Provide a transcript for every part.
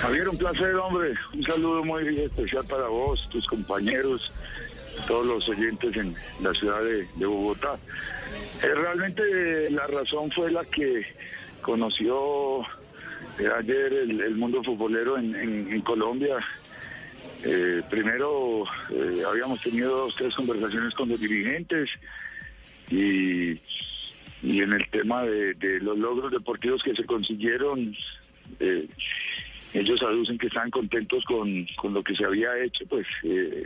Javier, un placer, hombre. Un saludo muy especial para vos, tus compañeros. todos los oyentes en la ciudad de, Bogotá. Eh, realmente la razón fue la que conoció eh, ayer el, mundo futbolero en, Colombia. Eh, primero habíamos tenido dos, tres conversaciones con los dirigentes y, y en el tema de, los logros deportivos que se consiguieron, ellos aducen que están contentos con, lo que se había hecho, pues eh,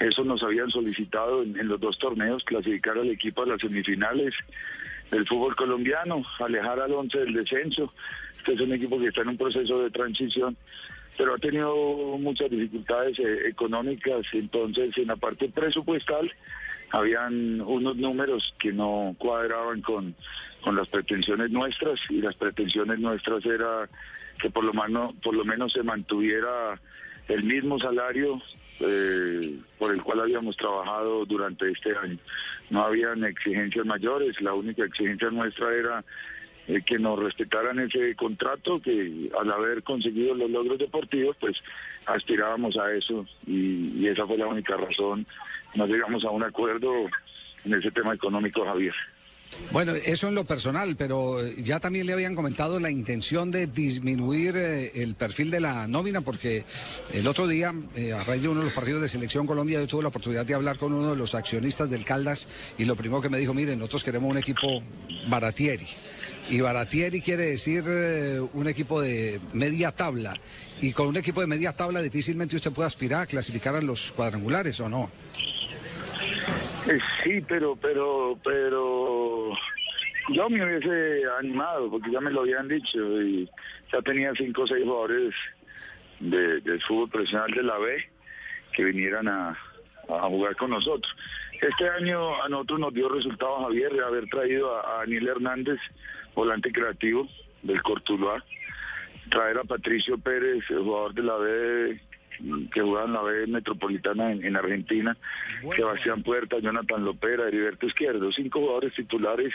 eso nos habían solicitado en, los dos torneos, clasificar al equipo a las semifinales del fútbol colombiano, alejar al once del descenso. Este es un equipo que está en un proceso de transición, pero ha tenido muchas dificultades eh, económicas, entonces en la parte presupuestal habían unos números que no cuadraban con, con las pretensiones nuestras y las pretensiones nuestras era que por lo menos, por lo menos se mantuviera el mismo salario eh, por el cual habíamos trabajado durante este año. No habían exigencias mayores, la única exigencia nuestra era eh, que nos respetaran ese contrato, que al haber conseguido los logros deportivos, pues aspirábamos a eso y, y esa fue la única razón. No llegamos a un acuerdo en ese tema económico, Javier. Bueno, eso en lo personal, pero eh, ya también le habían comentado la intención de disminuir eh, el perfil de la nómina, porque el otro día, eh, a raíz de uno de los partidos de Selección Colombia, yo tuve la oportunidad de hablar con uno de los accionistas del Caldas y lo primero que me dijo, miren, nosotros queremos un equipo baratieri. Y baratieri quiere decir un equipo de media tabla. Y con un equipo de media tabla difícilmente usted puede aspirar a clasificar a los cuadrangulares, ¿o no? Eh, sí, pero, pero, pero yo me hubiese animado porque ya me lo habían dicho y ya tenía cinco o seis jugadores de, del fútbol profesional de la B que vinieran a, jugar con nosotros. Este año a nosotros nos dio resultado Javier de haber traído a, a Daniel Hernández, volante creativo del Cortuluá, traer a Patricio Pérez, el jugador de la B que jugaba en la B Metropolitana en, Argentina, Sebastián Puerta, Jonathan Lopera, Heriberto Izquierdo, cinco jugadores titulares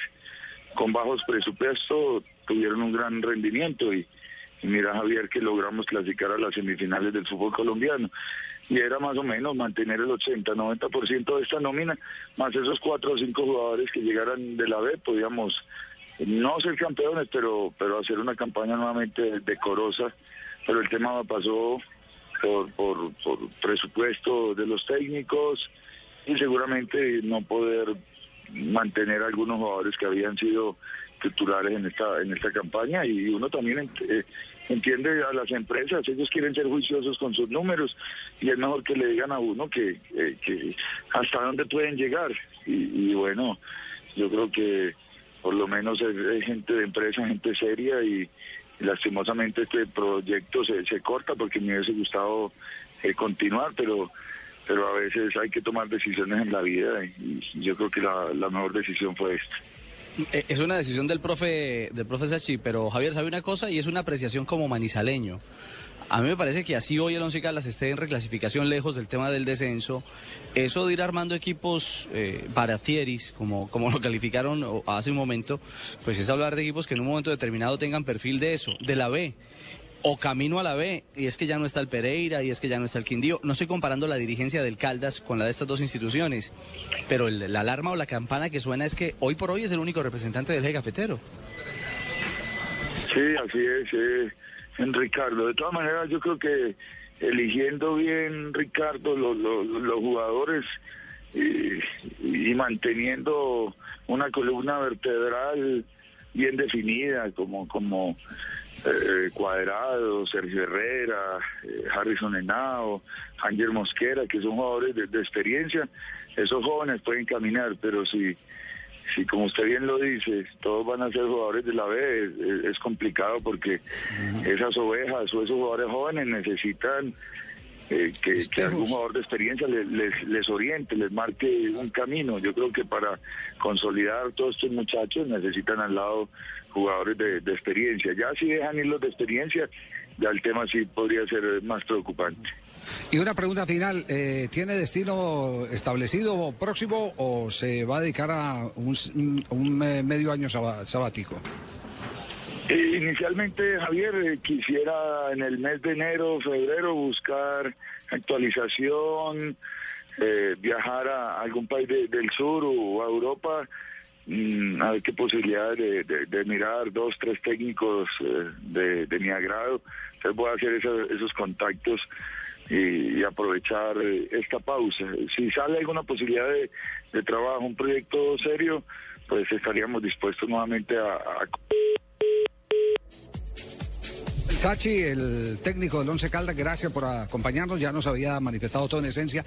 con bajos presupuestos tuvieron un gran rendimiento y, mira Javier que logramos clasificar a las semifinales del fútbol colombiano. Y era más o menos mantener el 80-90% de esta nómina, más esos cuatro o cinco jugadores que llegaran de la B, podíamos no ser campeones, pero, pero hacer una campaña nuevamente decorosa, pero el tema pasó por, por, presupuesto de los técnicos y seguramente no poder mantener algunos jugadores que habían sido titulares en esta en esta campaña. Y uno también eh, entiende a las empresas ellos quieren ser juiciosos con sus números y es mejor que le digan a uno que hasta dónde pueden llegar. Y, bueno yo creo que por lo menos es gente de empresa gente seria y, lastimosamente este proyecto se, se corta porque me hubiese gustado eh, continuar, pero pero a veces hay que tomar decisiones en la vida y, yo creo que la, la mejor decisión fue esta. Eh, es una decisión del profe, del profe Sachi, pero Javier sabe una cosa y es una apreciación como manizaleño. A mí me parece que así hoy el Once Caldas esté en reclasificación lejos del tema del descenso. Eso de ir armando equipos eh, baratieris, como, como lo calificaron hace un momento, pues es hablar de equipos que en un momento determinado tengan perfil de eso, de la B o camino a la B, y es que ya no está el Pereira, y es que ya no está el Quindío. No estoy comparando la dirigencia del Caldas con la de estas dos instituciones, pero la alarma o la campana que suena es que hoy por hoy es el único representante del eje cafetero. Sí, así es en Ricardo. De todas maneras, yo creo que eligiendo bien Ricardo los, jugadores y, manteniendo una columna vertebral bien definida como como eh, Cuadrado, Sergio Herrera, eh, Harrison Henao, Ángel Mosquera, que son jugadores de, experiencia, esos jóvenes pueden caminar, pero si si como usted bien lo dice, todos van a ser jugadores de la B, es, es complicado porque esas ovejas o esos jugadores jóvenes necesitan eh, que, que, algún jugador de experiencia les, les, les, oriente, les marque un camino. Yo creo que para consolidar todos estos muchachos necesitan al lado jugadores de, de experiencia. Ya si dejan ir los de experiencia, ya el tema sí podría ser más preocupante. Y una pregunta final, eh, ¿tiene destino establecido próximo o se va a dedicar a un, un medio año sabático? Eh, inicialmente, Javier, eh, quisiera en el mes de enero, febrero, buscar actualización, eh, viajar a algún país de, del sur o a Europa, mmm, a ver qué posibilidad de, mirar dos, tres técnicos de, de, mi agrado. Entonces voy a hacer esos, contactos y, aprovechar esta pausa. Si sale alguna posibilidad de, de trabajo, un proyecto serio, pues estaríamos dispuestos nuevamente a... a... Sachi, el técnico del Once Caldas, gracias por acompañarnos. Ya nos había manifestado todo en esencia